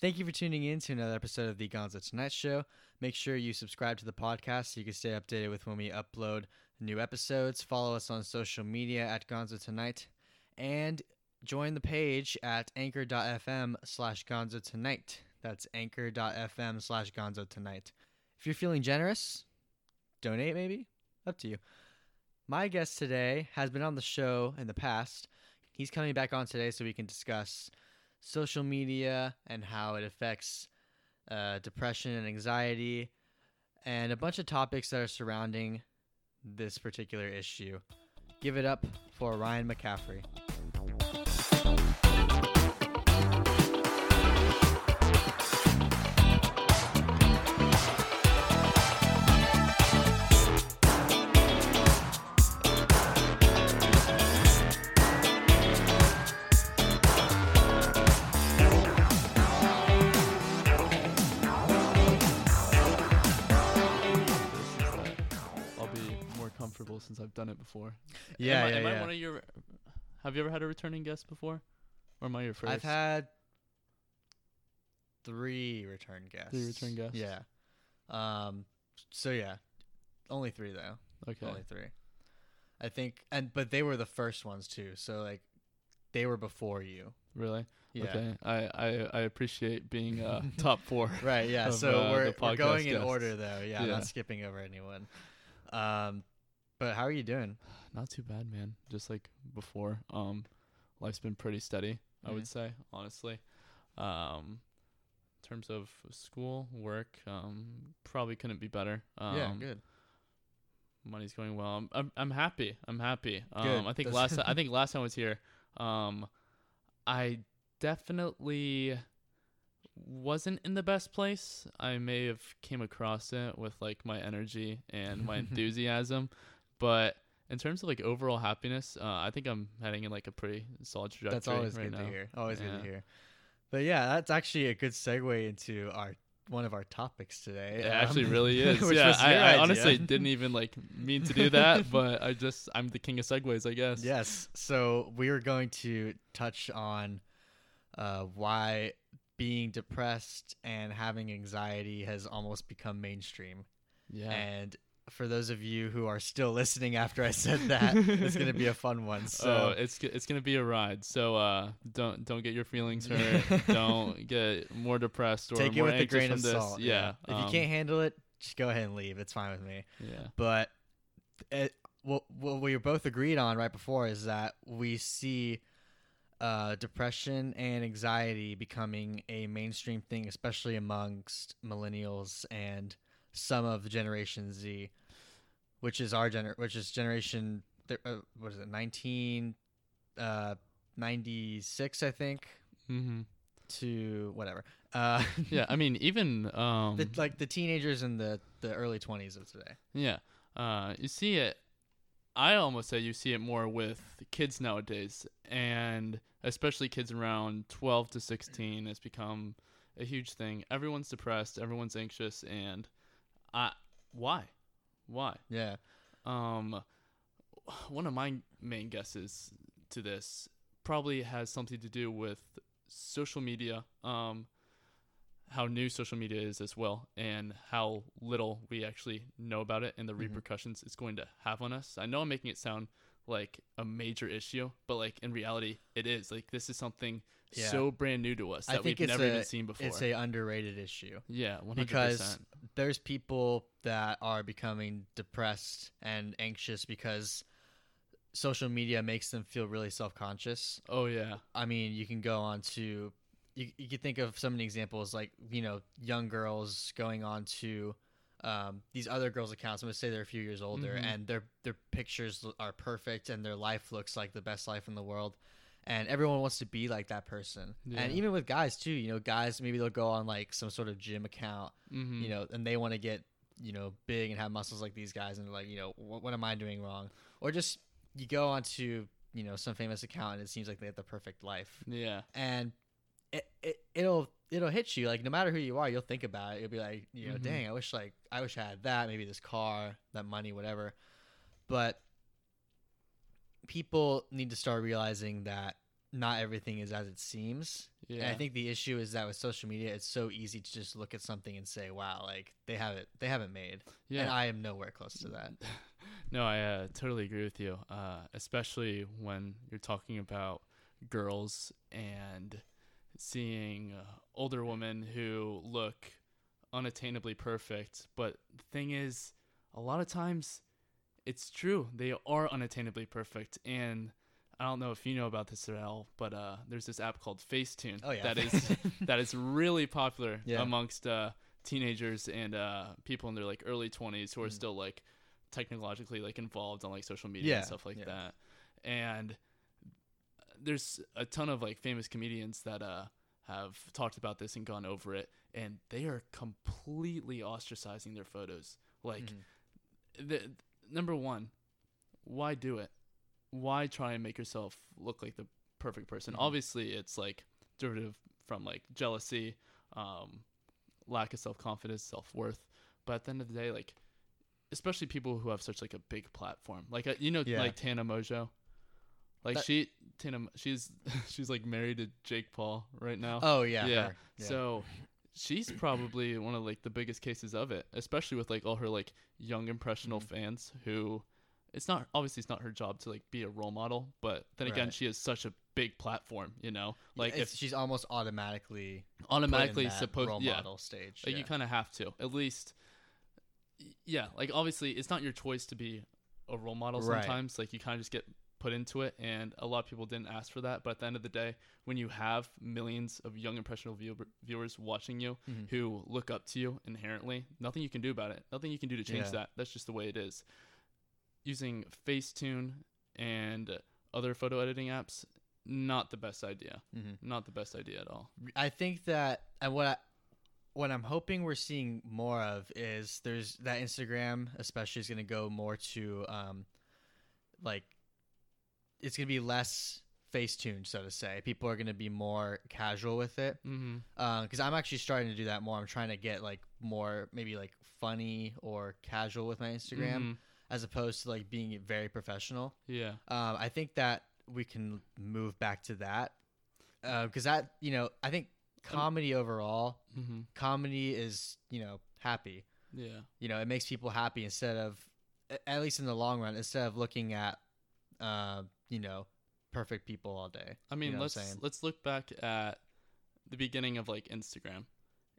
Thank you for tuning in to another episode of the Gonzo Tonight Show. Make sure you subscribe to the podcast so you can stay updated with when we upload new episodes. Follow us on social media at Gonzo Tonight and join the page at anchor.fm slash gonzo tonight. That's anchor.fm slash gonzo tonight. If you're feeling generous, donate maybe. Up to you. My guest today has been on the show in the past. He's coming back on today so we can discuss social media and how it affects uh, depression and anxiety and a bunch of topics that are surrounding this particular issue. Give it up for Ryan McCaffrey. Done it before. Yeah, am I, yeah, am I one of your? Have you ever had a returning guest before, or am I your 1st I've had three return guests. Three return guests? Yeah. Um. So yeah, only three though. okay. Only three. I think, and but they were the first ones too. So like, they were before you. Really? Yeah. Okay. I, I I appreciate being uh, top four. Right. Yeah. of, so uh, we're, we're going in order though. Yeah, I'm Yeah. not skipping over anyone. Um, but how are you doing? Not too bad, man. Just like before. Um, life's been pretty steady. I Mhm. would say, honestly. Um, in terms of school, work, um, probably couldn't be better. Um, yeah. Good. money's going well. I'm I'm, I'm happy. I'm happy. Good. Um, I think last I think last time I was here, um, I definitely wasn't in the best place. I may have came across it with like my energy and my enthusiasm, but in terms of like overall happiness, uh, I think I'm heading in like a pretty solid trajectory. That's always right good now. to hear. Always good to hear. But yeah, that's actually a good segue into our one of our topics today. It um, actually really is. yeah, I, I honestly didn't even like mean to do that, but I just I'm the king of segues, I guess. Yes. So we are going to touch on uh, why being depressed and having anxiety has almost become mainstream. Yeah. And for those of you who are still listening after I said that, it's going to be a fun one. oh, it's it's gonna be a ride. So uh, don't don't get your feelings hurt. don't get more depressed or take it with a grain of this. salt. Yeah. If um, you can't handle it, just go ahead and leave. It's fine with me. Yeah. but it, what what we both agreed on right before is that we see uh, depression and anxiety becoming a mainstream thing, especially amongst millennials and some of Generation Z, which is our gener, which is generation. Uh, what is it? Nineteen uh, ninety six, I think, Mm-hmm. to whatever. Uh, Yeah. I mean, even um. the, like the teenagers in the the early twenties of today. Yeah. Uh, you see it. I almost say you see it more with kids nowadays, and especially kids around 12 to 16 has become a huge thing. Everyone's depressed, everyone's anxious, and I why, why? Yeah. Um, one of my main guesses to this probably has something to do with social media. Um, how new social media is as well, and how little we actually know about it and the Mhm. repercussions it's going to have on us. I know I'm making it sound like a major issue, but like in reality, it is. Like this is something Yeah. so brand new to us that we've never a- even seen before. It's a underrated issue. yeah, 100%. because there's people that are becoming depressed and anxious because social media makes them feel really self-conscious. oh yeah, I mean, you can go on to you, you could think of so many examples like, you know, young girls going on to um, these other girls' accounts. I'm gonna say they're a few years older, Mhm. and their their pictures are perfect, and their life looks like the best life in the world, and everyone wants to be like that person. Yeah. And even with guys too, you know, guys maybe they'll go on like some sort of gym account, mm-hmm. you know, and they want to get you know big and have muscles like these guys, and they're like, you know, what, what am I doing wrong? Or just you go onto you know some famous account, and it seems like they have the perfect life, yeah, and it, it it'll it'll hit you like no matter who you are, you'll think about it. You'll be like, you know, Mhm. dang, I wish like I wish I had that, maybe this car, that money, whatever. But people need to start realizing that not everything is as it seems. Yeah. And I think the issue is that with social media, it's so easy to just look at something and say, "Wow, like they have it, they haven't made," yeah. and I am nowhere close to that. no, I uh, totally agree with you. Uh, especially when you're talking about girls and seeing uh, older women who look unattainably perfect. But the thing is, a lot of times, it's true. They are unattainably perfect, and I don't know if you know about this at all, but uh, there's this app called Facetune Oh yeah, that is that is really popular Yeah. amongst uh, teenagers and uh, people in their like early 20s who are Mm. still like technologically like involved on like social media Yeah, and stuff like that. And there's a ton of like famous comedians that uh have talked about this and gone over it and they are completely ostracizing their photos. Like Mhm. the number one, why do it? Why try and make yourself look like the perfect person? Mhm. Obviously, it's like derivative from like jealousy, um, lack of self confidence, self worth. But at the end of the day, like, especially people who have such like a big platform, like uh, you know, Yeah. like Tana Mongeau, like That- she Tana, she's she's like married to Jake Paul right now. Oh yeah, Yeah. her. yeah. So she's probably one of like the biggest cases of it, especially with like all her like young impressionable Mhm. fans who it's not obviously it's not her job to like be a role model, but then again she has such a big platform, you know? Like it's- if she's almost automatically automatically supposed role yeah, model stage. like yeah. you kind of have to. At least yeah, like obviously it's not your choice to be a role model Right. sometimes, like you kind of just get put into it and a lot of people didn't ask for that, but at the end of the day, when you have millions of young impressionable view- viewers watching you, Mhm. who look up to you inherently. Nothing you can do about it. Nothing you can do to change Yeah. that. That's just the way it is. Using Facetune and other photo editing apps, not the best idea. Mhm. Not the best idea at all. I think that and what I, what I'm hoping we're seeing more of is there's that Instagram especially is going to go more to um like it's going to be less face tuned so to say. People are going to be more casual with it. Mm-hmm. because I'm actually starting to do that more. I'm trying to get like more maybe like funny or casual with my Instagram Mm-hmm. as opposed to like being very professional. Yeah. Um, I think that we can move back to that because that you know I think comedy overall, Mm-hmm. comedy is you know happy. Yeah. You know it makes people happy instead of at least in the long run instead of looking at uh, you know perfect people all day. I mean, You know let's let's look back at the beginning of like Instagram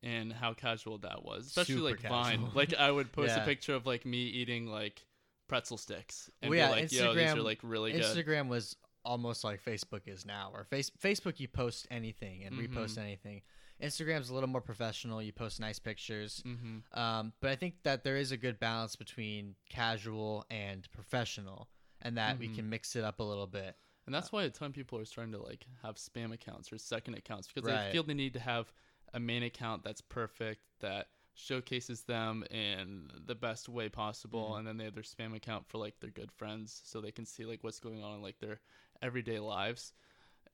and how casual that was, especially Super like Vine. Like I would post Yeah. a picture of like me eating like pretzel sticks and Well, be yeah, like, "Yo, these are Instagram- like really good." Instagram was almost like Facebook is now, or face Facebook you post anything and repost Mhm. anything. Instagram's a little more professional. You post nice pictures, mm-hmm. um, but I think that there is a good balance between casual and professional, and that we Mhm. can mix it up a little bit. And that's why a ton of people are starting to like have spam accounts or second accounts because they feel the need to have a main account that's perfect that showcases them in the best way possible Mhm. and then they have their spam account for like their good friends so they can see like what's going on in like their everyday lives.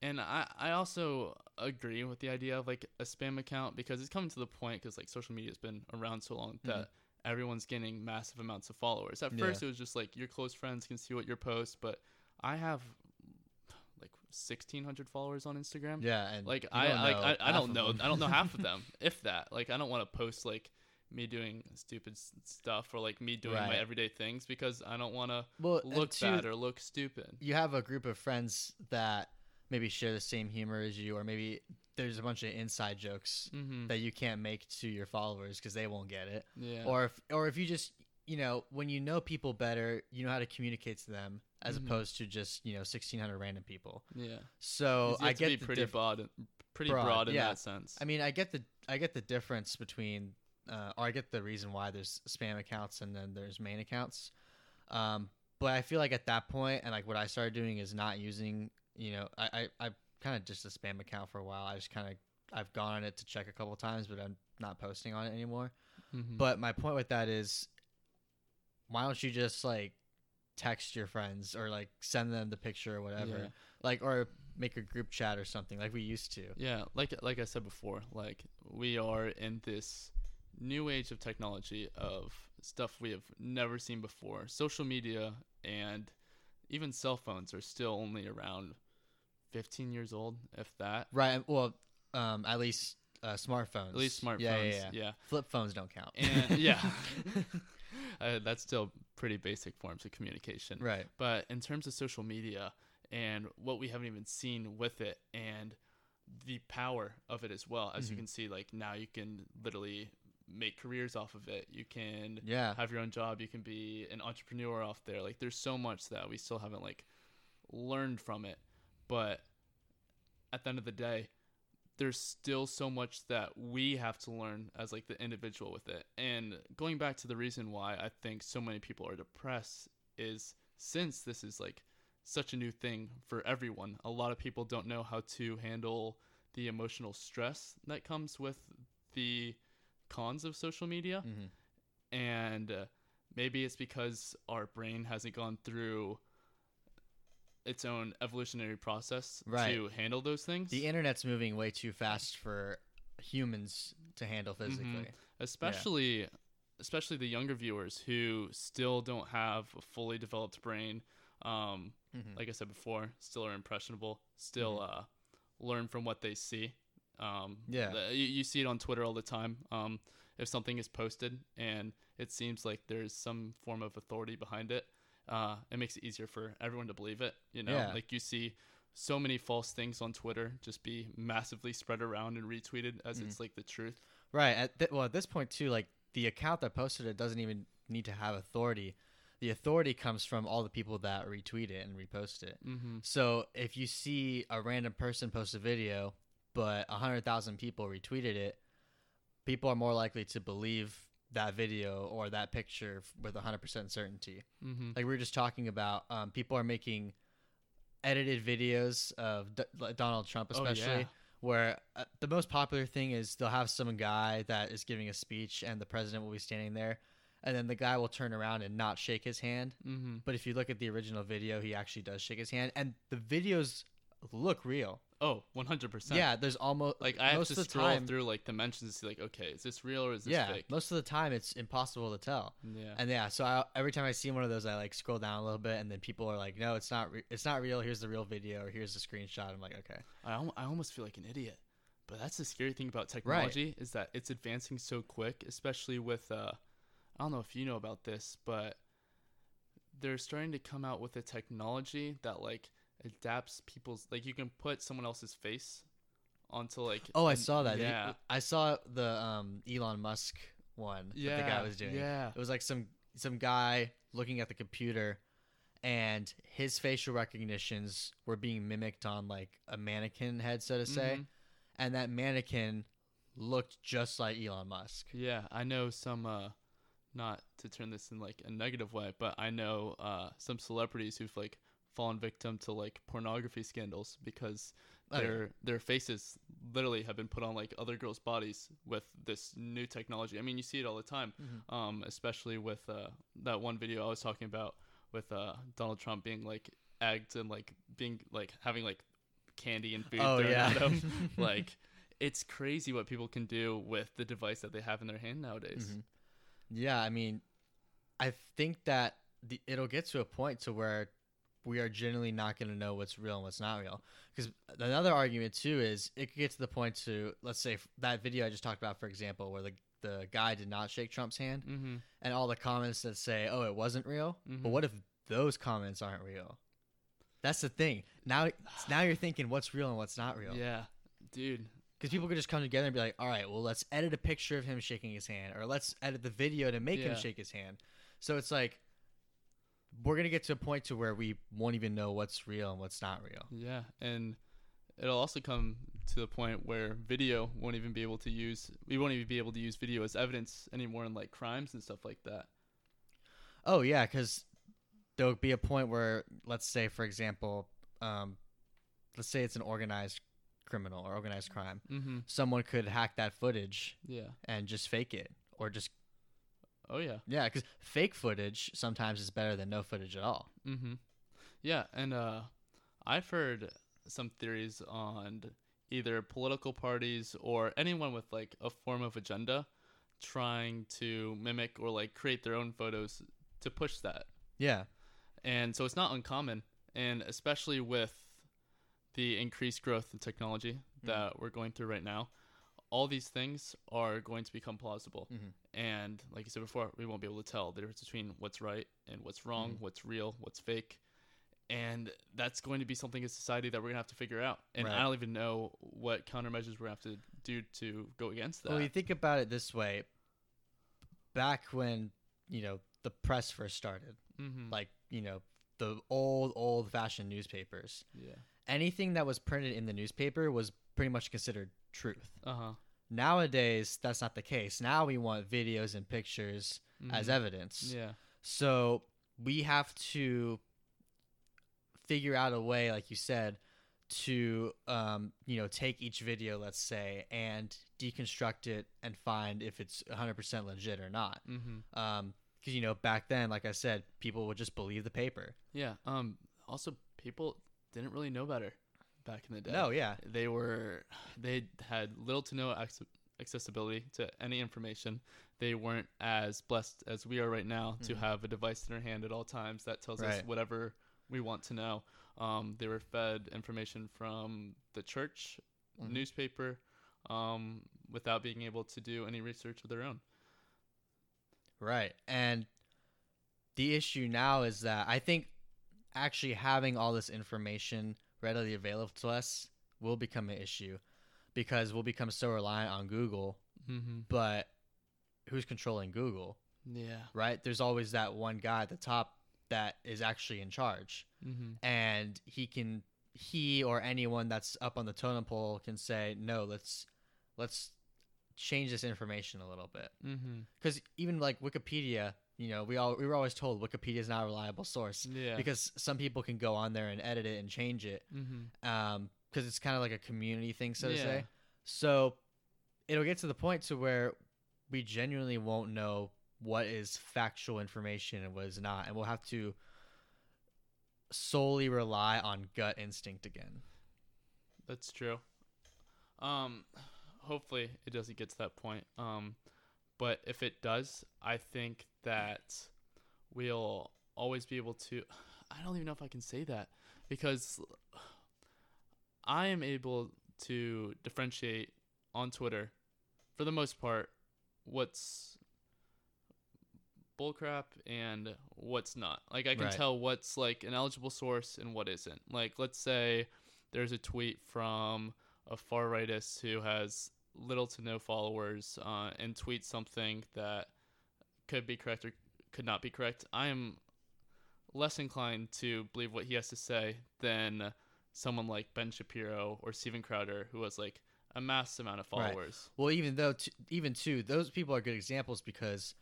And I, I also agree with the idea of like a spam account because it's coming to the point because like social media has been around so long that everyone's getting massive amounts of followers. At Yeah. first, it was just like your close friends can see what you post, but I have like 1,600 followers on Instagram. Yeah, and Like I don't like know I, I don't know. I don't know half of them if that. Like I don't want to post like me doing stupid stuff or like me doing my everyday things because I don't want to well, look two, bad or look stupid. you have a group of friends that maybe share the same humor as you, or maybe there's a bunch of inside jokes Mm-hmm. that you can't make to your followers because they won't get it. Yeah. or if or if you just you know when you know people better you know how to communicate to them as Mhm. opposed to just you know 1600 random people yeah. So i have to be get pretty diff- broad, pretty broad, broad, in yeah. that sense. i mean i get the i get the difference between uh, or i get the reason why there's spam accounts and then there's main accounts um but i feel like at that point and like what i started doing is not using you know i i, I kind of just a spam account for a while i just kind of i've gone on it to check a couple times but i'm not posting on it anymore Mhm. But my point with that is, why don't you just like text your friends or like send them the picture or whatever, Yeah. like or make a group chat or something like we used to. Yeah, like like I said before, like we are in this new age of technology of stuff we have never seen before. Social media and even cell phones are still only around 15 years old, if that. Right. Well, um, at least uh, smartphones. At least smartphones. Yeah, yeah, yeah. yeah. Flip phones don't count. And yeah, uh, that's still pretty basic forms of communication. right. But in terms of social media and what we haven't even seen with it and the power of it as well, as you Mhm. can see, like now you can literally make careers off of it. You can Yeah. have your own job. You can be an entrepreneur off there. Like there's so much that we still haven't like learned from it. But at the end of the day, there's still so much that we have to learn as like the individual with it. And going back to the reason why I think so many people are depressed is since this is like such a new thing for everyone, a lot of people don't know how to handle the emotional stress that comes with the cons of social media hmm and uh, maybe it's because our brain hasn't gone through its own evolutionary process Right. to handle those things The internet's moving way too fast for humans to handle physically. especially especially the younger viewers who still don't have a fully developed brain um, Mhm. like i said before still are impressionable still uh, learn from what they see um, Yeah. the- you, you see it on twitter all the time um, if something is posted and it seems like there's some form of authority behind it uh, it makes it easier for everyone to believe it you know Yeah. like you see so many false things on twitter just be massively spread around and retweeted as Mhm. it's like the truth Right. At th- well, at this point too, like the account that posted it doesn't even need to have authority. The authority comes from all the people that retweet it and repost it. mm-hmm. So if you see a random person post a video, but a hundred thousand people retweeted it, people are more likely to believe that video or that picture with hundred percent certainty. Mm-hmm. Like we were just talking about, um, people are making edited videos of D- Donald Trump, Oh, especially yeah. where uh, the most popular thing is they'll have some guy that is giving a speech and the president will be standing there, and then the guy will turn around and not shake his hand. Mm-hmm. But if you look at the original video, he actually does shake his hand, and the videos look real. Oh, 100%. Yeah, there's almost Like I have to scroll time. through like dimensions to see like, okay, is this real or is this yeah, fake? most of the time it's impossible to tell. Yeah. And yeah, so I, every time I see one of those, I like scroll down a little bit, and then people are like, "No, it's not. Re- it's not real. Here's the real video, or here's the screenshot." I'm like, "Okay." I, al- I almost feel like an idiot. But that's the scary thing about technology is that it's advancing so quick, especially with uh I don't know if you know about this, but they're starting to come out with a technology that like adapts people's like you can put someone else's face onto like Oh, I saw that. Yeah. I saw the um, Elon Musk one yeah. that the guy was doing. Yeah. It was like some some guy looking at the computer, and his facial recognitions were being mimicked on like a mannequin head, so to say, Mhm. and that mannequin looked just like Elon Musk. Yeah, I know some uh not to turn this in like a negative way, but I know uh some celebrities who've like fallen victim to like pornography scandals because Oh, yeah. their their faces literally have been put on like other girls' bodies with this new technology. I mean, you see it all the time. Mhm. Um especially with uh that one video I was talking about with uh Donald Trump being like egged and like being like having like candy and food Oh thrown yeah. at him. like it's crazy what people can do with the device that they have in their hand nowadays. Mhm. Yeah, I mean, I think that the, it'll get to a point to where we are generally not going to know what's real and what's not real. Because another argument too is it could get to the point to let's say that video I just talked about, for example, where the the guy did not shake Trump's hand, Mm-hmm. and all the comments that say, "Oh, it wasn't real." But Mhm. what if those comments aren't real? That's the thing. Now, now you're thinking what's real and what's not real. Yeah, dude. Because people could just come together and be like, all right, well, let's edit a picture of him shaking his hand, or let's edit the video to make him shake his hand. So it's like, we're going to get to a point to where we won't even know what's real and what's not real. Yeah, and it'll also come to the point where video won't even be able to use. We won't even be able to use video as evidence anymore in like crimes and stuff like that. Oh, yeah, because there'll be a point where, let's say, for example, um, let's say it's an organized criminal or organized crime. Mm-hmm. Someone could hack that footage Yeah. and just fake it, or just, Oh yeah. yeah, because fake footage sometimes is better than no footage at all. Mm-hmm. Yeah, and uh, I've heard some theories on either political parties or anyone with like a form of agenda trying to mimic or like create their own photos to push that. Yeah. And so it's not uncommon, and especially with the increased growth in technology Mhm. that we're going through right now, all these things are going to become plausible. Mhm. And like you said before, we won't be able to tell the difference between what's right and what's wrong, Mhm. what's real, what's fake. And that's going to be something in society that we're gonna have to figure out. And Right. I don't even know what countermeasures we're gonna have to do to go against that. Well, you think about it this way. Back when you know the press first started, mm-hmm. like you know the old old fashioned newspapers, yeah. anything that was printed in the newspaper was pretty much considered truth. Uh huh. Nowadays, that's not the case. Now we want videos and pictures as evidence. Mm-hmm. Yeah. So we have to figure out a way, like you said, to um, you know take each video, let's say, and deconstruct it and find if it's 100% legit or not. Mm-hmm. Um, because you know back then, like I said, people would just believe the paper. Yeah. Um. Also, people didn't really know better back in the day. No, yeah, They were. They had little to no ac- accessibility to any information. They weren't as blessed as we are right now to Mhm. have a device in our hand at all times that tells us whatever we want to know. Um. They were fed information from the church, Mhm. newspaper, um, without being able to do any research of their own. Right. And the issue now is that I think actually having all this information readily available to us will become an issue because we'll become so reliant on Google, Mm-hmm. but who's controlling Google, Yeah. right? There's always that one guy at the top that is actually in charge Mm-hmm. and he can he or anyone that's up on the totem pole can say, "No, let's let's change this information a little bit." Mm-hmm. because even like Wikipedia, you know, we all we were always told Wikipedia is not a reliable source Yeah. because some people can go on there and edit it and change it, mm-hmm. um, because it's kind of like a community thing, so to say. So it'll get to the point to where we genuinely won't know what is factual information and what is not, and we'll have to solely rely on gut instinct again. That's true. Um, hopefully it doesn't get to that point. Um, but if it does, I think that we'll always be able to. I don't even know if I can say that because I am able to differentiate on Twitter, for the most part, what's bullcrap and what's not. Like I can Right. tell what's like an eligible source and what isn't. Like let's say there's a tweet from a far rightist who has little to no followers uh, and tweet something that could be correct or could not be correct. I am less inclined to believe what he has to say than someone like Ben Shapiro or Steven Crowder who has like a mass amount of Right. followers. Well, even though, t- even too, those people are good examples because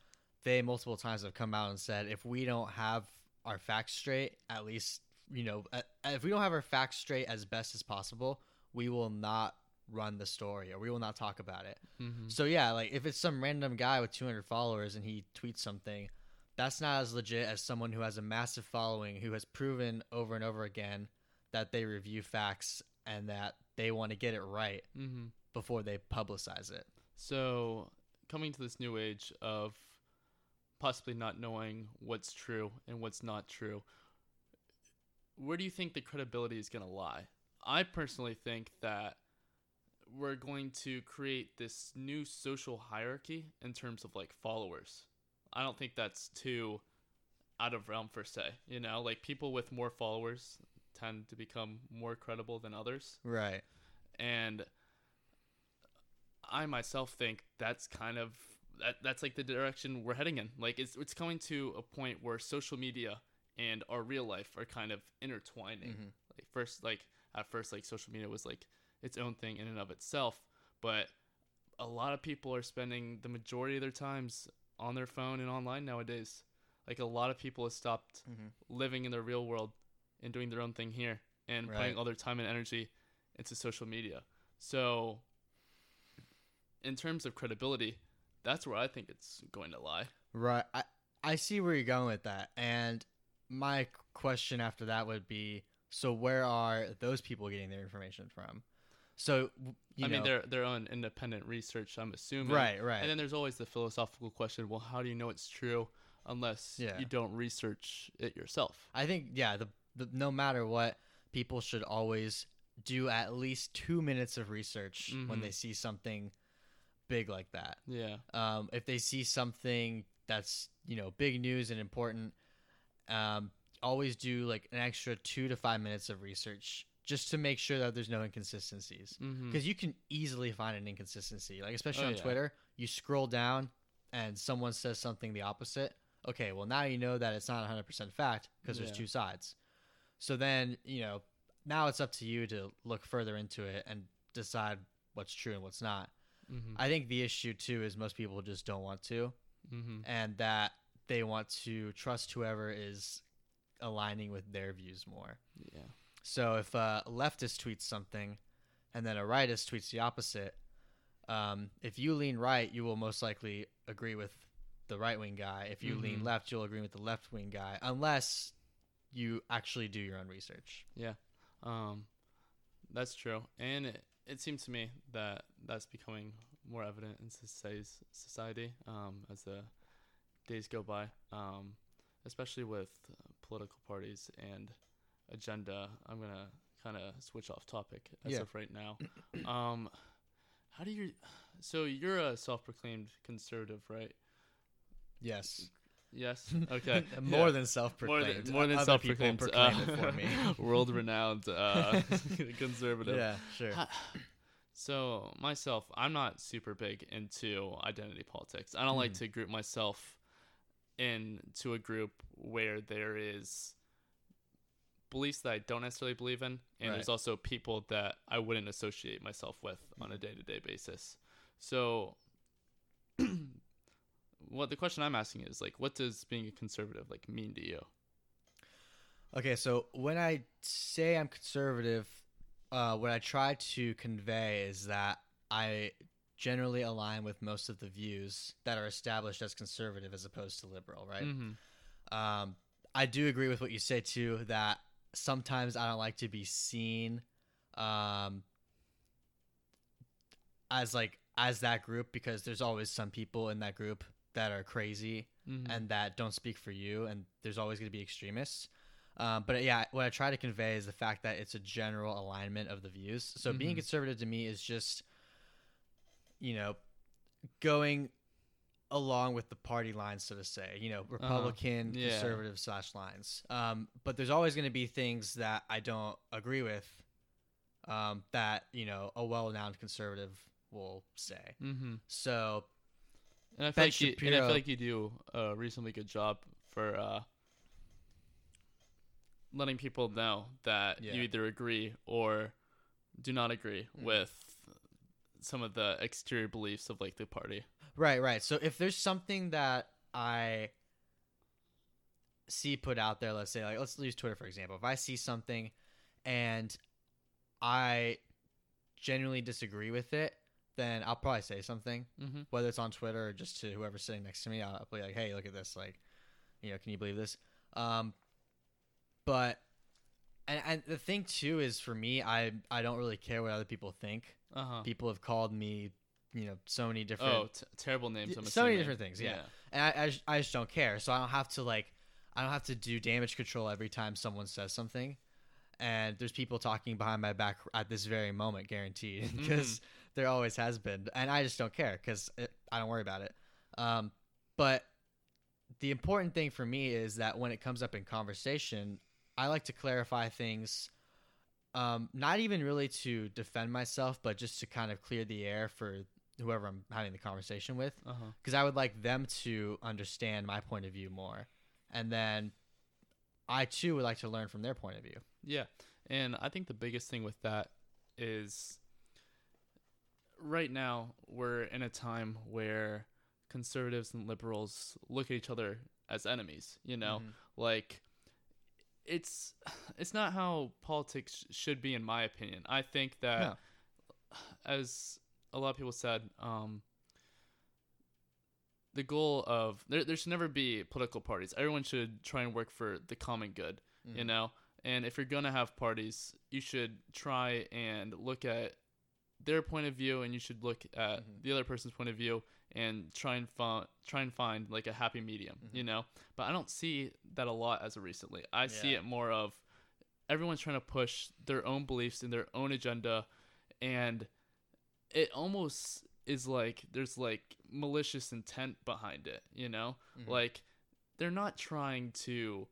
they multiple times have come out and said, if we don't have our facts straight, at least you know, if we don't have our facts straight as best as possible, we will not run the story or we will not talk about it. Mm-hmm. So yeah, like if it's some random guy with 200 followers and he tweets something, that's not as legit as someone who has a massive following who has proven over and over again that they review facts and that they want to get it right Mm-hmm. before they publicize it. So, coming to this new age of possibly not knowing what's true and what's not true, where do you think the credibility is going to lie? I personally think that we're going to create this new social hierarchy in terms of like followers. I don't think that's too out of realm per se. You know, like people with more followers tend to become more credible than others Right. and I myself think that's kind of that that's like the direction we're heading in. Like it's it's coming to a point where social media and our real life are kind of intertwining. Mhm. Like first like at first like social media was like its own thing in and of itself, but a lot of people are spending the majority of their times on their phone and online nowadays. Like a lot of people have stopped Mhm. living in their real world and doing their own thing here and Right. putting all their time and energy into social media. So, in terms of credibility, that's where I think it's going to lie. Right. I I see where you're going with that. And my question after that would be so where are those people getting their information from? So you I know, mean, their their own independent research. I'm assuming. right, right. And then there's always the philosophical question: Well, how do you know it's true unless Yeah. you don't research it yourself? I think yeah, the, the no matter what, people should always do at least two minutes of research when Mhm. they see something big like that. Yeah. Um, if they see something that's you know big news and important, um, always do like an extra two to five minutes of research just to make sure that there's no inconsistencies. Mm-hmm. Because you can easily find an inconsistency, like especially Oh, on yeah. Twitter. You scroll down and someone says something the opposite. Okay, well now you know that it's not 100% fact because there's Yeah. two sides. So then you know now it's up to you to look further into it and decide what's true and what's not. Mm-hmm. I think the issue too is most people just don't want to, mm-hmm. and that they want to trust whoever is aligning with their views more. Yeah. So if a leftist tweets something, and then a rightist tweets the opposite, um, if you lean right, you will most likely agree with the right wing guy. If you lean Mhm. left, you'll agree with the left wing guy, unless you actually do your own research. Yeah, um, that's true, and it, it seems to me that that's becoming more evident in society's society um, as the days go by, um, especially with political parties and agenda. I'm gonna kind of switch off topic as Yeah. of right now. um, how do you? So you're a self-proclaimed conservative, right? Yes, Yes. Okay. more Yeah. than self more proclaimed. than more than self-proclaimed, uh, for me. world-renowned uh, conservative. yeah, sure. So myself, I'm not super big into identity politics. I don't like Mhm. to group myself into a group where there is beliefs that I don't necessarily believe in, and Right. there's also people that I wouldn't associate myself with on a day-to-day basis. So, what the question I'm asking is like, what does being a conservative like mean to you? Okay, so when I say I'm conservative, uh, what I try to convey is that I generally align with most of the views that are established as conservative as opposed to liberal, right? Mm-hmm. Um, I do agree with what you say too that sometimes I don't like to be seen um, as like as that group because there's always some people in that group that are crazy Mm-hmm. and that don't speak for you, and there's always going to be extremists. Um, but yeah, what I try to convey is the fact that it's a general alignment of the views. So being Mhm. conservative to me is just, you know, going along with the party lines, so to say. You know, Republican, Uh-huh. Yeah. conservative slash lines. Um, but there's always going to be things that I don't agree with. Um, that you know a well-known conservative will say. mm-hmm. So And I feel Ben like you, and I feel like you do a reasonably good job for uh, letting people know that Yeah. you either agree or do not agree Mm. with some of the exterior beliefs of like the party. Right, right. So if there's something that I see put out there, let's say like let's use Twitter for example. If I see something and I genuinely disagree with it, then I'll probably say something, Mm-hmm. whether it's on Twitter or just to whoever's sitting next to me. I'll be like, "Hey, look at this! Like, you know, can you believe this?" Um, but and and the thing too is for me, I I don't really care what other people think. Uh huh. People have called me, you know, so many different Oh, t- terrible names. I'm so many different things, yeah. and I, I, just, I just don't care. So I don't have to like, I don't have to do damage control every time someone says something. And there's people talking behind my back at this very moment, guaranteed, because there always has been. And I just don't care because I don't worry about it. Um, but the important thing for me is that when it comes up in conversation, I like to clarify things. Um, not even really to defend myself, but just to kind of clear the air for whoever I'm having the conversation with because I would like them to understand my point of view more, and then I too would like to learn from their point of view. Yeah. And I think the biggest thing with that is right now we're in a time where conservatives and liberals look at each other as enemies, you know? Mhm. Like it's it's not how politics should be in my opinion. I think that No. as a lot of people said, um the goal of there, there should never be political parties. Everyone should try and work for the common good you Mhm. know and if you're gonna have parties you should try and look at their point of view and you should look at Mhm. the other person's point of view and try and find try and find like a happy medium you Mhm. know but i don't see that a lot as of recently i see it more of everyone's trying to push their own beliefs and their own agenda and it almost is like there's like malicious intent behind it you know? Mhm. like they're not trying to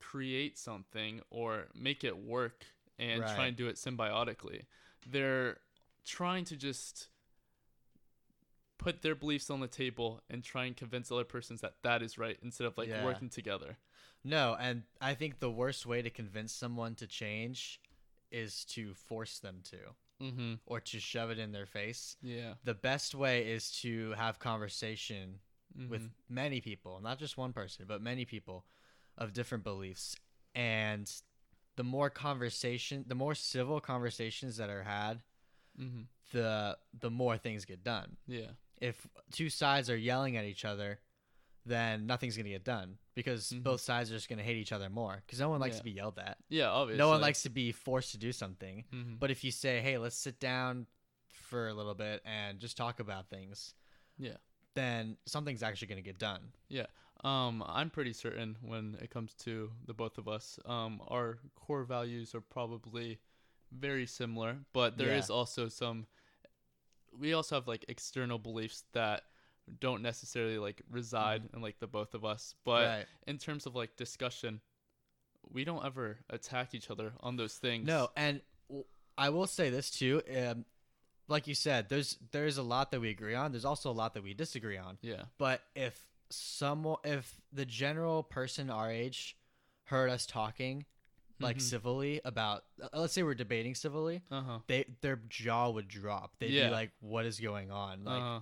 create something or make it work and try and do it symbiotically. They're trying to just put their beliefs on the table and try and convince other persons that that is right instead of like Yeah. working together. No, and I think the worst way to convince someone to change is to force them to mm-hmm or to shove it in their face. yeah The best way is to have conversation with Mhm. many people, not just one person, but many people of different beliefs. And the more conversation, the more civil conversations that are had, Mhm. the the more things get done. yeah If two sides are yelling at each other, then nothing's going to get done because Mhm. both sides are just going to hate each other more because no one likes Yeah. to be yelled at. yeah obviously No one likes to be forced to do something. Mhm. But if you say, "Hey, let's sit down for a little bit and just talk about things," Yeah. then something's actually going to get done. Yeah. Um, I'm pretty certain when it comes to the both of us, um, our core values are probably very similar, but there is Yeah. also some. We also have like external beliefs that don't necessarily like reside in like the both of us, but Mm-hmm. right. in terms of like discussion, we don't ever attack each other on those things. No, and i will say this too. Um, like you said, there's there's a lot that we agree on. There's also a lot that we disagree on. Yeah. But if someone, if the general person our age heard us talking like Mhm. civilly about, let's say we're debating civilly, Uh huh. they their jaw would drop. They'd Yeah. be like, "What is going on?" Like uh,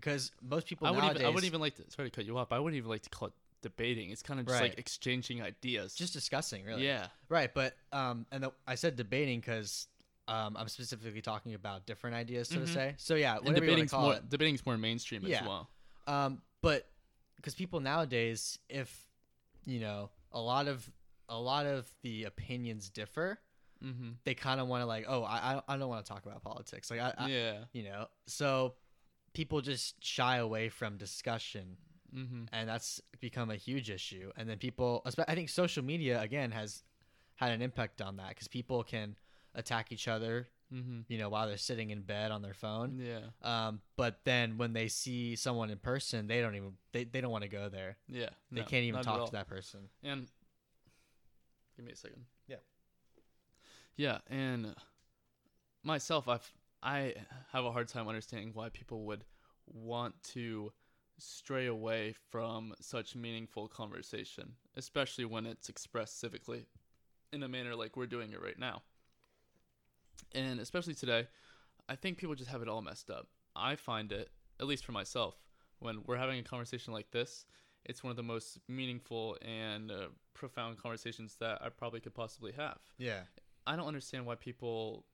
because most people I wouldn't nowadays even. I wouldn't even like to. Sorry to cut you off. I wouldn't even like to call it debating. It's kind of just Right. like exchanging ideas. just discussing, really. Yeah. Right, but um, and the, I said debating because um, I'm specifically talking about different ideas, so Mhm. to say. So yeah, and whatever you want debating's to call more it. debating's more mainstream Yeah. as well. Um, but because people nowadays, if you know, a lot of a lot of the opinions differ, Mm-hmm. they kind of want to like, oh, I I- I don't want to talk about politics, like I, I yeah. you know, so people just shy away from discussion Mm-hmm. and that's become a huge issue. And then people, I think social media again has had an impact on that because people can attack each other, Mm-hmm. you know, while they're sitting in bed on their phone. Yeah. Um, but then when they see someone in person, they don't even they, they don't want to go there. Yeah. They no, can't even talk to that person. And give me a second. Yeah. Yeah, and myself, I've I have a hard time understanding why people would want to stray away from such meaningful conversation, especially when it's expressed civically in a manner like we're doing it right now. And especially today, I think people just have it all messed up. I find it, at least for myself, when we're having a conversation like this, it's one of the most meaningful and uh, profound conversations that I probably could possibly have. Yeah. I don't understand why people.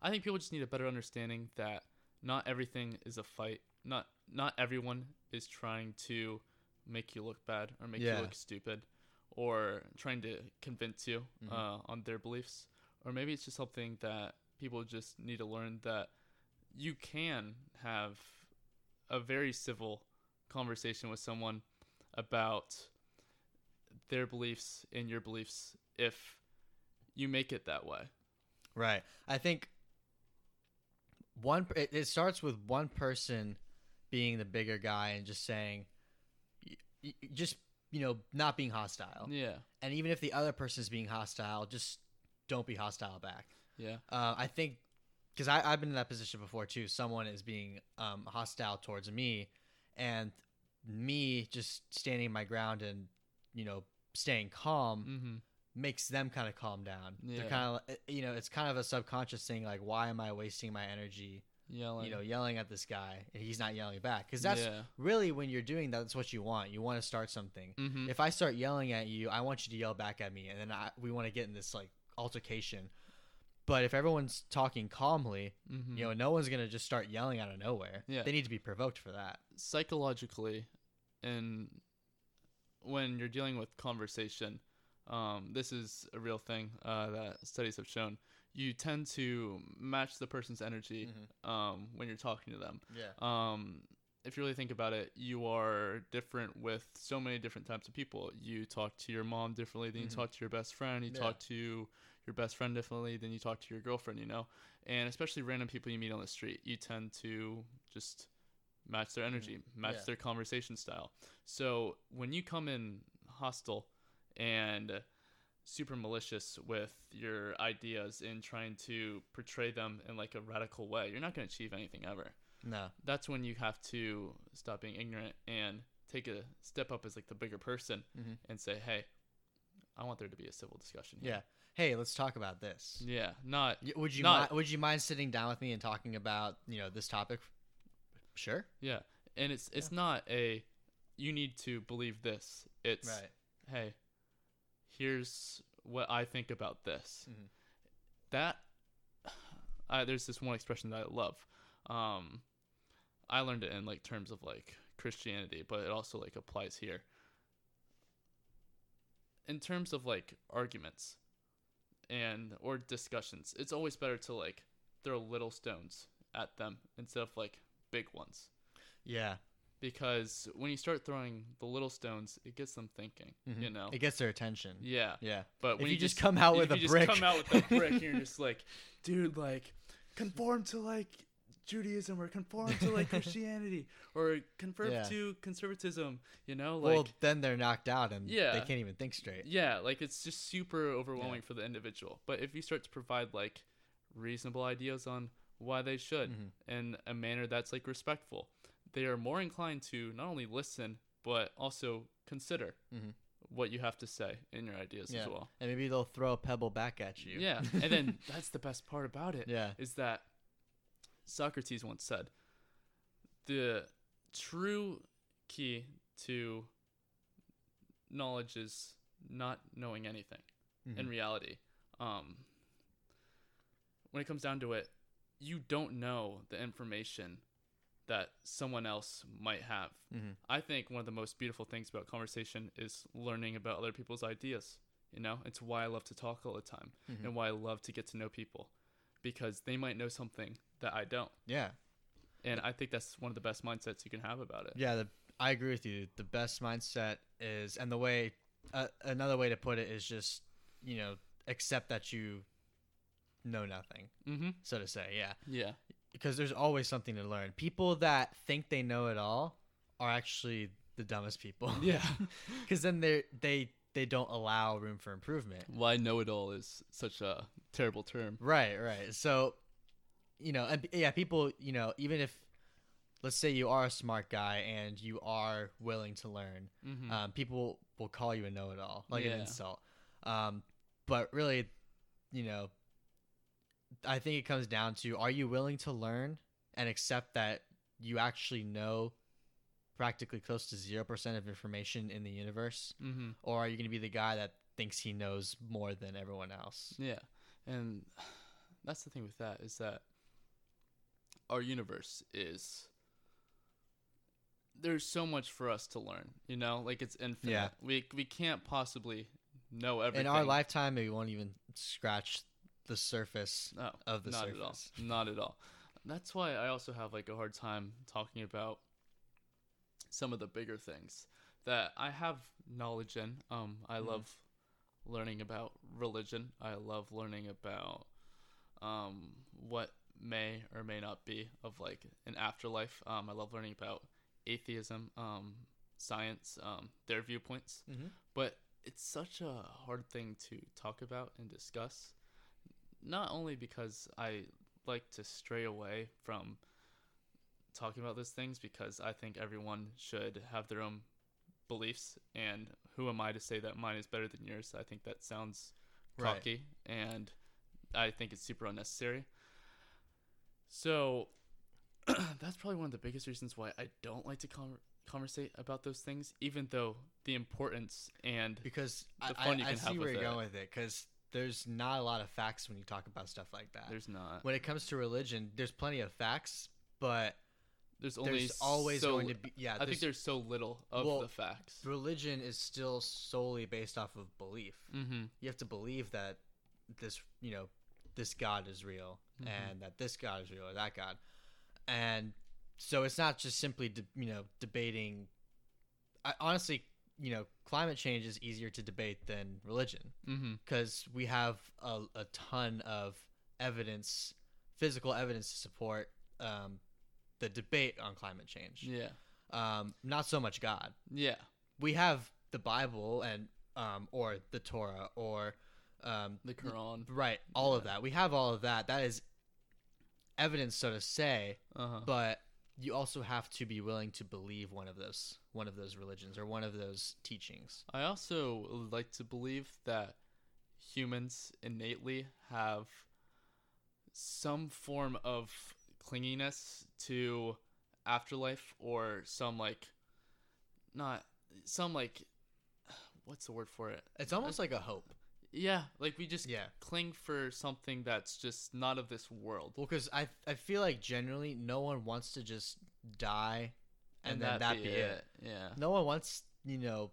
I think people just need a better understanding that not everything is a fight. Not not everyone is trying to make you look bad or make Yeah. you look stupid, or trying to convince you Mhm. uh, on their beliefs. Or maybe it's just something that people just need to learn that you can have a very civil conversation with someone about their beliefs and your beliefs if you make it that way. Right. I think one it, it starts with one person being the bigger guy and just saying just you know not being hostile. Yeah. And even if the other person is being hostile, just don't be hostile back. Yeah. Uh, I think because I've been in that position before too. Someone is being um, hostile towards me, and me just standing my ground and you know staying calm Mm-hmm. Makes them kind of calm down. They're kind of you know it's kind of a subconscious thing like why am I wasting my energy Yelling. you know yelling at this guy and he's not yelling back because that's yeah. really when you're doing that, that's what you want. You want to start something. Mm-hmm. If I start yelling at you, I want you to yell back at me, and then I, we want to get in this like altercation. But if everyone's talking calmly, mm-hmm. you know, no one's gonna just start yelling out of nowhere. Yeah. They need to be provoked for that. psychologically and when you're dealing with conversation um, this is a real thing uh, that studies have shown you tend to match the person's energy um, when you're talking to them Yeah. um, if you really think about it, you are different with so many different types of people. You talk to your mom differently than you Mhm. talk to your best friend. You Yeah. talk to your best friend differently than you talk to your girlfriend, you know? And especially random people you meet on the street, you tend to just match their energy, match Mm-hmm. Yeah. their conversation style. So when you come in hostile and super malicious with your ideas and trying to portray them in like a radical way, you're not going to achieve anything ever No. that's when you have to stop being ignorant and take a step up as like the bigger person Mhm. and say, "Hey, I want there to be a civil discussion." Yeah. Hey, let's talk about this. yeah, not Would you Not- mi- would you mind sitting down with me and talking about you know this topic? Sure. yeah, and it's it's not a you need to believe this. It's Right. hey, here's what I think about this. Mhm. That I, there's this one expression that I love. Um, I learned it in like terms of like Christianity, but it also like applies here. In terms of like arguments and or discussions, it's always better to like throw little stones at them instead of like big ones. Yeah. Because when you start throwing the little stones, it gets them thinking. Mhm. You know. It gets their attention. Yeah. Yeah. But If when you, you, just, come out with a you just brick, come out with a brick, and you're just like, dude, like, conform to like Judaism or conform to like Christianity or conform Yeah. to conservatism. You know, like, well, then they're knocked out and Yeah. they can't even think straight. yeah, like it's just super overwhelming for the individual. But if you start to provide like reasonable ideas on why they should Mhm. in a manner that's like respectful, they are more inclined to not only listen but also consider Mhm. what you have to say in your ideas Yeah. as well. And maybe they'll throw a pebble back at you. Yeah, and then that's the best part about it yeah. is that Socrates once said the true key to knowledge is not knowing anything in Mhm. reality. Um, when it comes down to it, you don't know the information that someone else might have. Mhm. I think one of the most beautiful things about conversation is learning about other people's ideas. You know, it's why I love to talk all the time Mhm. and why I love to get to know people because they might know something that I don't. Yeah. And I think that's one of the best mindsets you can have about it. Yeah, the, I agree with you. The best mindset is, and the way, uh, another way to put it is just, you know, accept that you know nothing, Mm-hmm. so to say. Yeah, Yeah. Because there's always something to learn. People that think they know it all are actually the dumbest people. Yeah. because then they they they don't allow room for improvement. Why know it all is such a terrible term. Right, right. So, you know, and, yeah, people, you know, even if, let's say you are a smart guy and you are willing to learn, Mm-hmm. um, people will call you a know-it-all, like an insult. Um, but really, you know, I think it comes down to: Are you willing to learn and accept that you actually know practically close to zero percent of information in the universe, mm-hmm. or are you going to be the guy that thinks he knows more than everyone else? Yeah, and that's the thing with that is that our universe is there's so much for us to learn. You know, like it's infinite. Yeah. We we can't possibly know everything. In our lifetime, we won't even scratch the surface no, of the not surface. at all. Not at all. That's why I also have like a hard time talking about some of the bigger things that I have knowledge in. Um, I Mhm. love learning about religion. I love learning about um, what may or may not be of like an afterlife. Um, I love learning about atheism, um, science, um, their viewpoints. Mhm. But it's such a hard thing to talk about and discuss. Not only because I like to stray away from talking about those things because I think everyone should have their own beliefs and who am I to say that mine is better than yours? I think that sounds Right. cocky and I think it's super unnecessary. So that's probably one of the biggest reasons why I don't like to con- conversate about those things, even though the importance and Because I, The fun I, you I can see have where you're going with it. Because there's not a lot of facts when you talk about stuff like that. there's not. when it comes to religion, there's plenty of facts, but There's only there's always so, going to be yeah. I think there's- so little of Well, the facts. religion is still solely based off of belief. Mm-hmm. You have to believe that this, you know, this God is real Mhm. and that this God is real or that God. And so it's not just simply de- you know debating. I, honestly, you know, climate change is easier to debate than religion Mm-hmm. because we have a, a ton of evidence, physical evidence to support um, the debate on climate change. Yeah. Um, not so much God. Yeah. We have the Bible and um, or the Torah or um, The Quran. right, all of that. We have all of that. That is evidence, so to say. Uh huh. But you also have to be willing to believe one of those one of those religions or one of those teachings. I also like to believe that humans innately have some form of clinginess to afterlife or some like not some like what's the word for it? It's almost like a hope. Yeah, like we just Yeah. cling for something that's just not of this world. Well, because I I feel like generally no one wants to just die, and, then that be, it. Yeah. No one wants you know,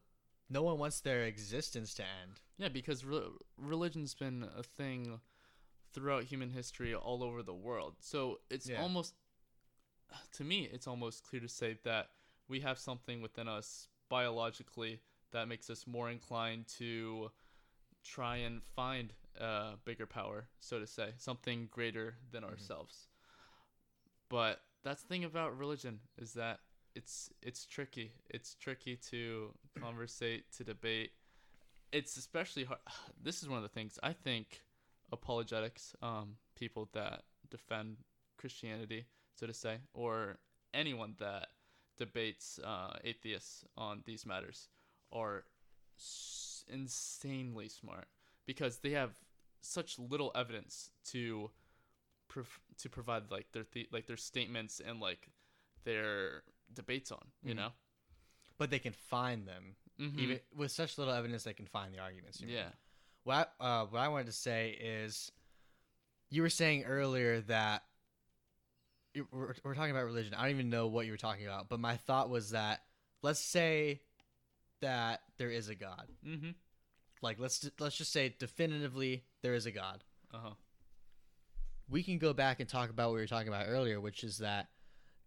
no one wants their existence to end. Yeah, because re- religion's been a thing throughout human history all over the world. So it's Yeah. almost, to me, it's almost clear to say that we have something within us biologically that makes us more inclined to try and find a bigger power, so to say, something greater than Mhm. ourselves. But that's the thing about religion is that it's it's tricky. It's tricky to conversate, to debate. It's especially hard. This is one of the things I think apologetics, um, people that defend Christianity, so to say, or anyone that debates uh, atheists on these matters, are insanely smart because they have such little evidence to prov- to provide like their the- like their statements and like their debates on. You Mhm. know, But they can find them mm-hmm. even with such little evidence. They can find the arguments. yeah. make. What I, uh, what I wanted to say is, you were saying earlier that we're, we're talking about religion. I don't even know what you were talking about, but my thought was that let's say that there is a God. Mm-hmm. Like let's let's just say definitively there is a God. Uh huh. We can go back and talk about what we were talking about earlier, which is that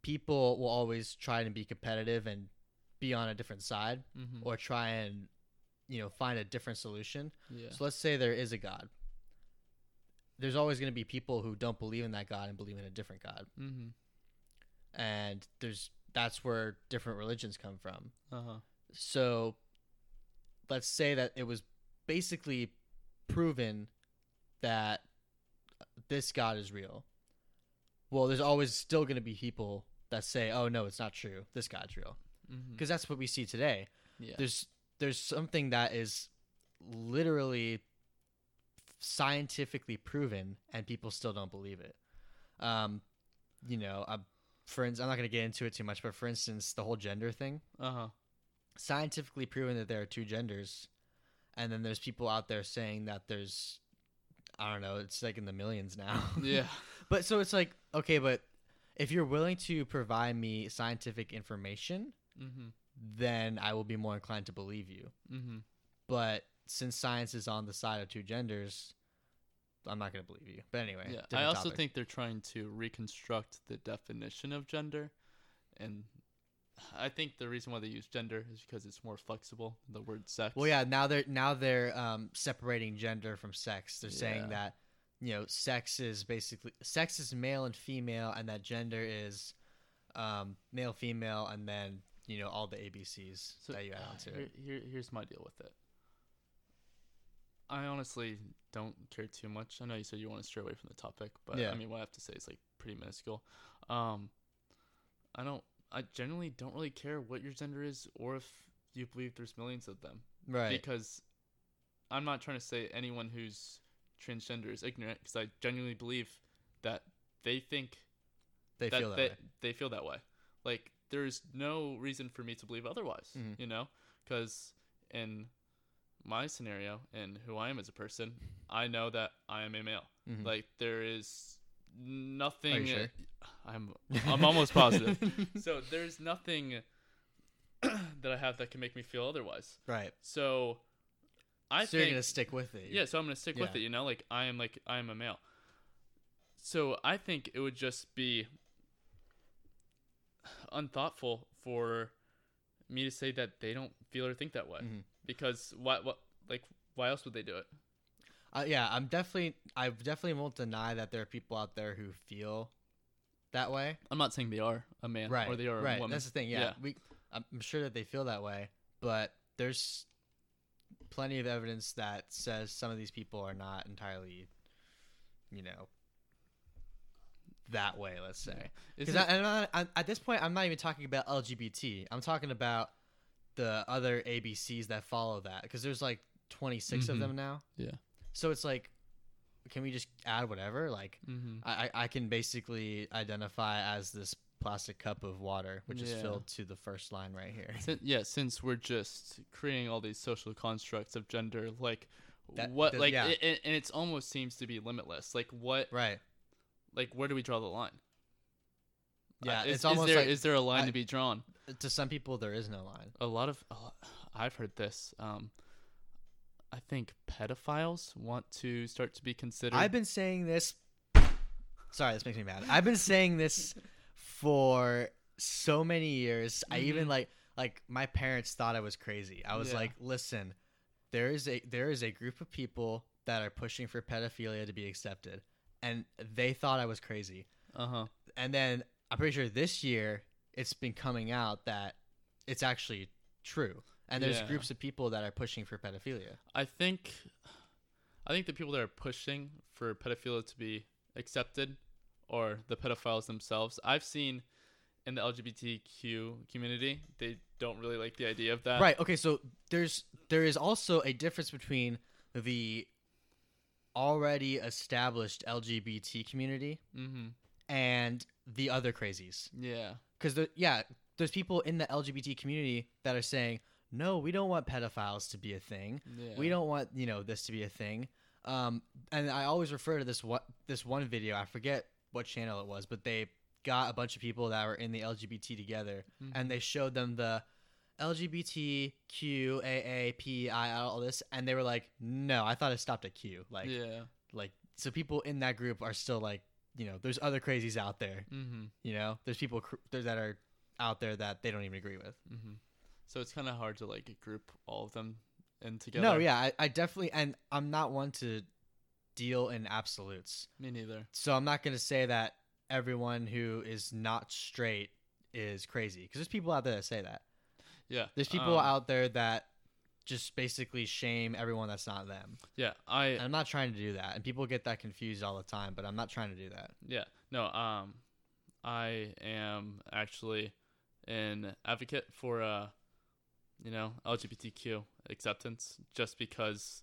people will always try to be competitive and be on a different side, Mm-hmm. or try and you know find a different solution. yeah. So let's say there is a God. There's always going to be people who don't believe in that God and believe in a different God. Mm-hmm. And there's that's where different religions come from. Uh huh. So let's say that it was basically proven that this God is real. Well, there's always still going to be people that say, "Oh no, it's not true. This God's real." Mm-hmm. Because that's what we see today. Yeah. there's there's something that is literally scientifically proven and people still don't believe it um you know uh, for instance i'm not going to get into it too much but for instance the whole gender thing Uh huh. Scientifically proven that there are two genders and then there's people out there saying that there's i don't know it's like in the millions now Yeah. but so it's like okay but if you're willing to provide me scientific information Mm-hmm. then i will be more inclined to believe you Mm-hmm. but since science is on the side of two genders, I'm not going to believe you. But anyway, Yeah. I also topic. think they're trying to reconstruct the definition of gender, and I think the reason why they use gender is because it's more flexible than the word sex. Well, yeah, now they're now they're um, separating gender from sex. They're Yeah. saying that you know sex is basically sex is male and female, and that gender is um, male, female, and then you know all the ABCs So, that you add onto here, it. here, here's my deal with it. I honestly don't care too much. I know you said you want to stray away from the topic, but Yeah. I mean, what I have to say is like pretty minuscule. Um, I don't. I generally don't really care what your gender is, or if you believe there's millions of them, Right. because I'm not trying to say anyone who's transgender is ignorant, because I genuinely believe that they think they that feel that they, way. they feel that way. Like there's no reason for me to believe otherwise, Mhm. you know? Because in my scenario and who I am as a person, I know that I am a male. Mhm. Like there is nothing. sure? I'm I'm almost positive. so there's nothing that I have that can make me feel otherwise. right. So I think you're gonna stick with it. yeah, so I'm gonna stick with it. You know, like I am like I am a male. So I think it would just be unthoughtful for me to say that they don't feel or think that way. Mhm. Because what what like why else would they do it? Uh, yeah, I'm definitely I definitely won't deny that there are people out there who feel that way. I'm not saying they are a man right. or they are right. a woman. That's the thing. Yeah, Yeah. we. I'm sure that they feel that way, but there's plenty of evidence that says some of these people are not entirely, you know, that way. Let's say because Isn't- I'm not, I'm, at this point I'm not even talking about LGBT. I'm talking about the other ABCs that follow that because there's like 26 of Mhm. them now. Yeah. So it's like, can we just add whatever? Like, Mhm. I, I can basically identify as this plastic cup of water, which is filled to the first line right here. Sin- yeah, since we're just creating all these social constructs of gender, like That what, like, yeah. it, and it's almost seems to be limitless. Like what, Right. like where do we draw the line? Yeah, Uh, is, it's almost is there, like is there a line I- to be drawn? to some people there is no line. A lot of, lot- I've heard this. Um, I think pedophiles want to start to be considered. I've been saying this. Sorry, this makes me mad. I've been saying this for so many years. I even Mhm. like like my parents thought I was crazy. I was Yeah. like, listen, there is a there is a group of people that are pushing for pedophilia to be accepted, and they thought I was crazy. uh huh. And then I'm pretty sure this year it's been coming out that it's actually true. And there's Yeah. groups of people that are pushing for pedophilia. I think, I think the people that are pushing for pedophilia to be accepted, or the pedophiles themselves, I've seen in the LGBTQ community, they don't really like the idea of that. right. Okay. So there's there is also a difference between the already established LGBT community Mm-hmm. and the other crazies. Yeah. Because yeah, there's people in the LGBT community that are saying, no, we don't want pedophiles to be a thing. Yeah. We don't want you know this to be a thing. Um, and I always refer to this what this one video. I forget what channel it was, but they got a bunch of people that were in the LGBT together, Mhm. and they showed them the LGBTQAAPI all this, and they were like, "No, I thought it stopped at Q." Like, yeah. like so people in that group are still like, you know, there's other crazies out there. Mm-hmm. You know, there's people cr- there that are out there that they don't even agree with. Mm-hmm. So it's kind of hard to like group all of them in together. No, yeah, I, I definitely, and I'm not one to deal in absolutes. Me neither. So I'm not going to say that everyone who is not straight is crazy because there's people out there that say that. Yeah. There's people um, out there that just basically shame everyone that's not them. Yeah. I. And I'm not trying to do that. And people get that confused all the time, but I'm not trying to do that. Yeah. No, um I am actually an advocate for uh you know, LGBTQ acceptance just because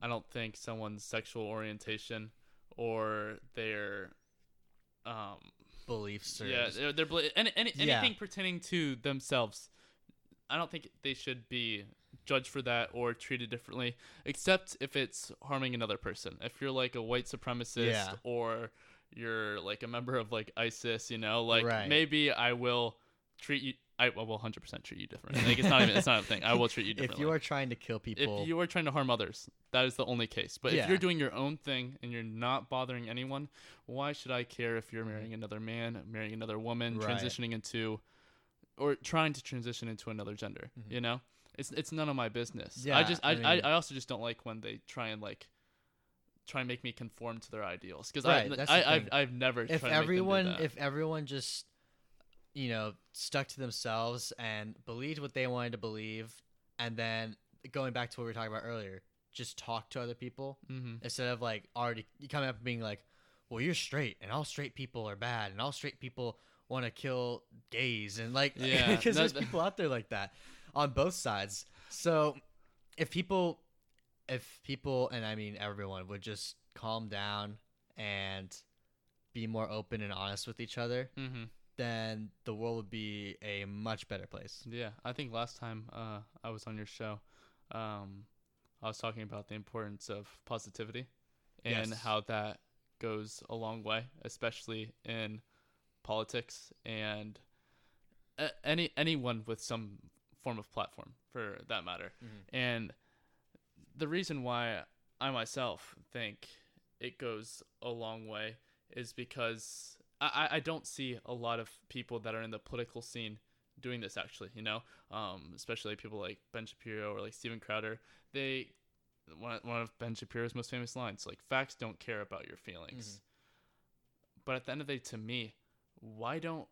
I don't think someone's sexual orientation or their um Beliefs or yeah, their, their any, any, Yeah. anything pertaining to themselves I don't think they should be judged for that or treated differently, except if it's harming another person. If you're like a white supremacist Yeah. or you're like a member of like ISIS, you know, like Right. maybe I will treat you. I will 100% treat you differently. Like it's not even it's not a thing. I will treat you differently. if you are trying to kill people, if you are trying to harm others, that is the only case. But Yeah. if you're doing your own thing and you're not bothering anyone, why should I care if you're marrying another man, marrying another woman, Mm-hmm. Right. transitioning into, or trying to transition into another gender? Mhm. You know, it's it's none of my business. Yeah, I just I, I I, mean- I also just don't like when they try and like. Try and make me conform to their ideals because Right, I, I, I've. I've never if tried to make them do everyone that. if everyone just you know stuck to themselves and believed what they wanted to believe and then going back to what we were talking about earlier just talk to other people mm-hmm. instead of like already coming up and being like well you're straight and all straight people are bad and all straight people want to kill gays and like Yeah, because there's people out there like that on both sides so if people if people and i mean everyone would just calm down and be more open and honest with each other Mm-hmm. Then the world would be a much better place Yeah, I think last time uh, I was on your show, um, I was talking about the importance of positivity and Yes. how that goes a long way, especially in politics and a- any anyone with some form of platform, for that matter. Mhm. And the reason why I myself think it goes a long way is because I, I don't see a lot of people that are in the political scene doing this actually you know? Um, especially people like ben shapiro or like steven crowder. They one, one of ben shapiro's most famous lines like facts don't care about your feelings. But at the end of the day to me why don't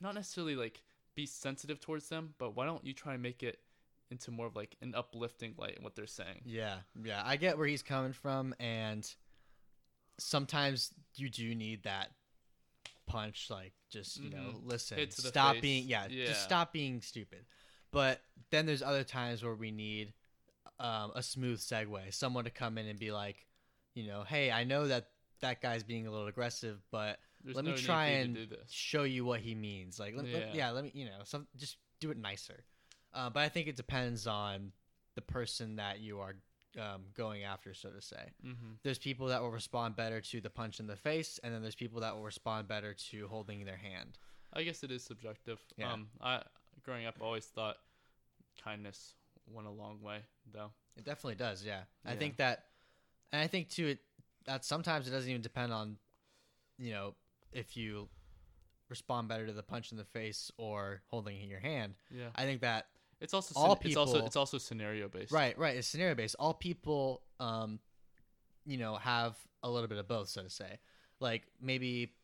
not necessarily like be sensitive towards them but why don't you try and make it into more of like an uplifting light in what they're saying? Yeah, yeah, I get where he's coming from, and sometimes you do need that punch, like just you know, Mhm. listen, Hit to the stop face. being, yeah, Yeah. just stop being stupid. But then there's other times where we need um, a smooth segue, someone to come in and be like, you know, hey, I know that that guy's being a little aggressive, but There's let no me try for you to and show you what he means. Like, let, let- Yeah. yeah, let me, you know, some just do it nicer. Uh, but I think it depends on the person that you are um, going after, so to say. mm-hmm. There's people that will respond better to the punch in the face, and then there's people that will respond better to holding their hand. I guess it is subjective. Yeah. Um, I growing up always thought kindness went a long way, though. It definitely does, yeah. I think that, and I think too, it that sometimes it doesn't even depend on, you know, if you respond better to the punch in the face or holding your hand. Yeah, I think that it's also all scen- it's also people- it's also scenario based. Right, right. It's scenario based. All people, um, you know, have a little bit of both, so to say. Like maybe,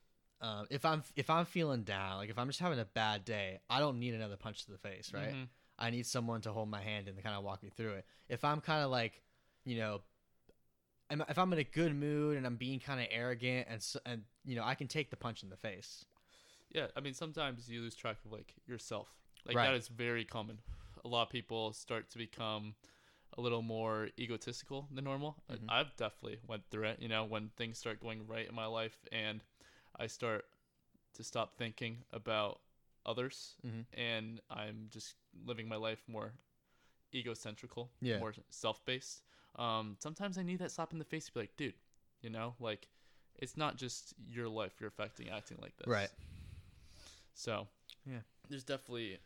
uh, if I'm if I'm feeling down, like if I'm just having a bad day, I don't need another punch to the face, right? Mhm. I need someone to hold my hand and kind of walk me through it. If I'm kind of like, you know, if I'm in a good mood and I'm being kind of arrogant and and you know, I can take the punch in the face. Yeah, I mean sometimes you lose track of like yourself. Like Right. that is very common. A lot of people start to become a little more egotistical than normal. Mhm. I've definitely went through it. You know, when things start going right in my life and I start to stop thinking about others Mhm. and I'm just living my life more egocentrical, Yeah. more self-based. Um, sometimes I need that slap in the face to be like, dude, you know, like it's not just your life you're affecting acting like this. Right. So, Yeah. there's definitely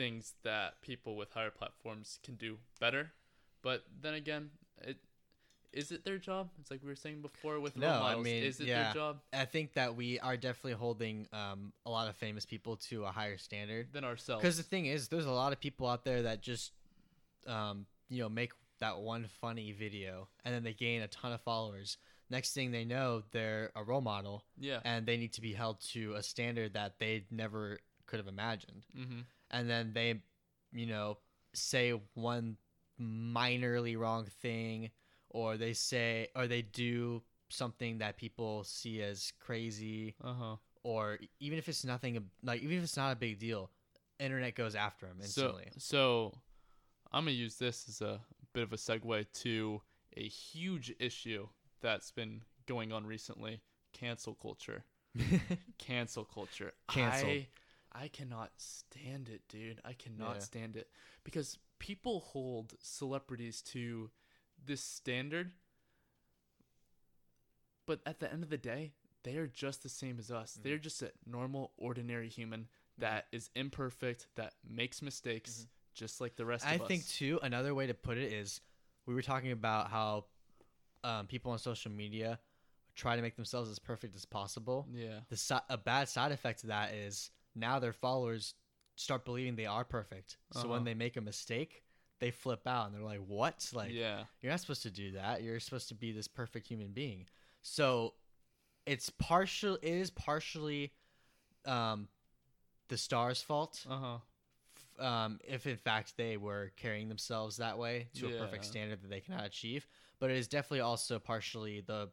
things that people with higher platforms can do better. But then again, it is it their job? It's like we were saying before with No, role I models. mean, is it yeah. their job I think that we are definitely holding um, a lot of famous people to a higher standard. than ourselves? Because the thing is, there's a lot of people out there that just, um, you know, make that one funny video and then they gain a ton of followers. Next thing they know, they're a role model yeah. and they need to be held to a standard that they never could have imagined. Mm-hmm. And then they, you know, say one minorly wrong thing or they say, or they do something that people see as crazy Uh huh. or even if it's nothing like even if it's not a big deal internet goes after him So, so I'm gonna use this as a bit of a segue to a huge issue that's been going on recently: cancel culture. cancel culture. Cancel. I, I cannot stand it, dude. I cannot Yeah. stand it because people hold celebrities to this standard, but at the end of the day, they are just the same as us. Mhm. They're just a normal, ordinary human that is imperfect, that makes mistakes, just like the rest i of us. I think too another way to put it is we were talking about how um, people on social media try to make themselves as perfect as possible Yeah. the si- a bad side effect of that is now their followers start believing they are perfect so Uh-huh. when they make a mistake they flip out and they're like what like yeah. You're not supposed to do that. You're supposed to be this perfect human being. So it's partial it is partially um the star's fault. Uh huh. f- Um if in fact they were carrying themselves that way to a perfect standard that they cannot achieve, but it is definitely also partially the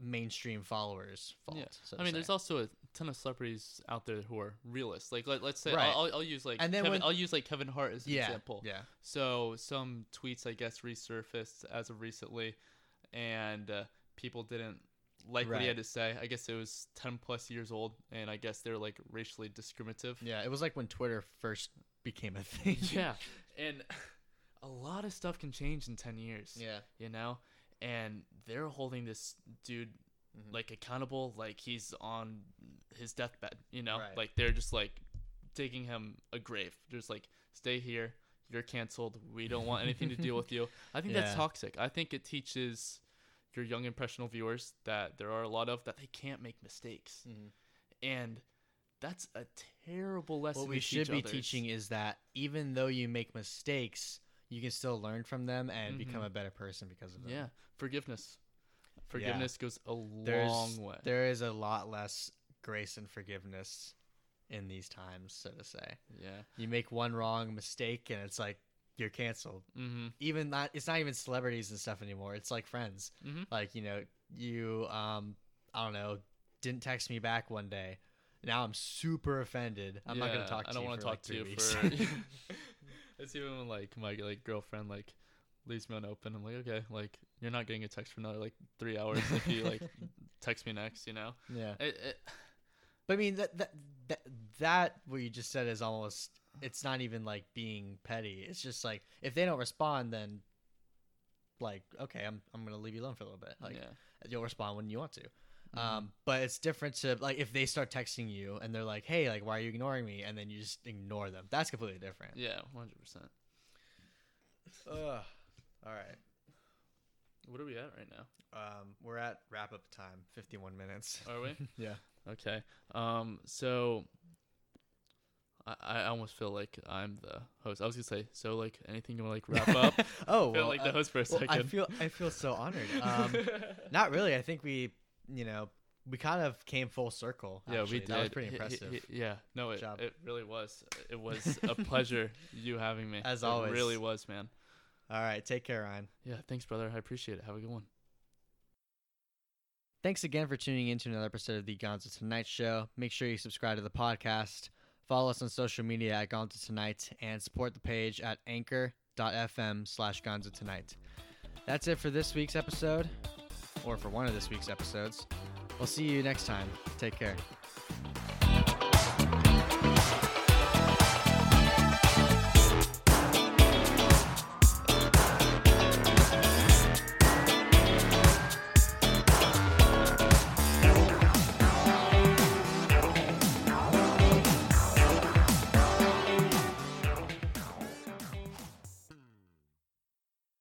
mainstream followers fault. Yeah. so I mean, say. there's also a ton of celebrities out there who are realists. Like, let, let's say Right. I'll, I'll, use like And then Kevin, when- I'll use like Kevin Hart as an yeah, example. Yeah. So some tweets, I guess, resurfaced as of recently, and uh, people didn't like what he had to say. I guess it was ten plus years old, and I guess they're like racially discriminative. Yeah, it was like when Twitter first became a thing. yeah, and a lot of stuff can change in ten years. Yeah. you know, and they're holding this dude Mhm. like accountable, like he's on his deathbed. You know, Right. like they're just like digging him a grave. Just like stay here. You're canceled. We don't want anything to deal with you. I think that's toxic. I think it teaches your young impressionable viewers that there are a lot of that they can't make mistakes, Mhm. and that's a terrible lesson. What we to should be others. teaching is that even though you make mistakes, you can still learn from them and become Mhm. a better person because of them. Yeah, forgiveness. Forgiveness goes a There's long way. there is a lot less grace and forgiveness in these times, so to say. yeah. You make one wrong mistake and it's like you're canceled. Mm-hmm. Even not it's not even celebrities and stuff anymore. It's like friends. Mm-hmm. Like, you know, you um I don't know, didn't text me back one day. Now I'm super offended. I'm not gonna talk to you. I don't you wanna for talk like to you weeks. for. it's even when like my like girlfriend like leaves me unopened. I'm like, okay, like you're not getting a text for another like three hours if you like text me next. You know. yeah. It, it, But I mean that that that that what you just said is almost it's not even like being petty. It's just like if they don't respond then like okay, I'm I'm going to leave you alone for a little bit. Like yeah. you'll respond when you want to. Mhm. Um but it's different to like if they start texting you and they're like, "Hey, like why are you ignoring me?" and then you just ignore them. That's completely different. Yeah. Hundred percent. Ugh. All right. What are we at right now? Um we're at wrap up time. 51 minutes. Are we? yeah. Okay. Um. So. I, I almost feel like I'm the host. I was gonna say so. Like anything you want to like wrap up? oh, I feel well, like the uh, host for a well, second. I feel I feel so honored. Um Not really. I think we, you know, we kind of came full circle. yeah, we did. That was pretty H- h- impressive. h- yeah, no, it, it really was. It was a pleasure you having me. As It always. really was, man. All right, take care, Ryan. Yeah, thanks, brother. I appreciate it. Have a good one. Thanks again for tuning in to another episode of the Gonzo Tonight Show. Make sure you subscribe to the podcast, follow us on social media at Gonzo Tonight, and support the page at anchor.fm slash Gonzo Tonight. That's it for this week's episode, or for one of this week's episodes. We'll see you next time. Take care.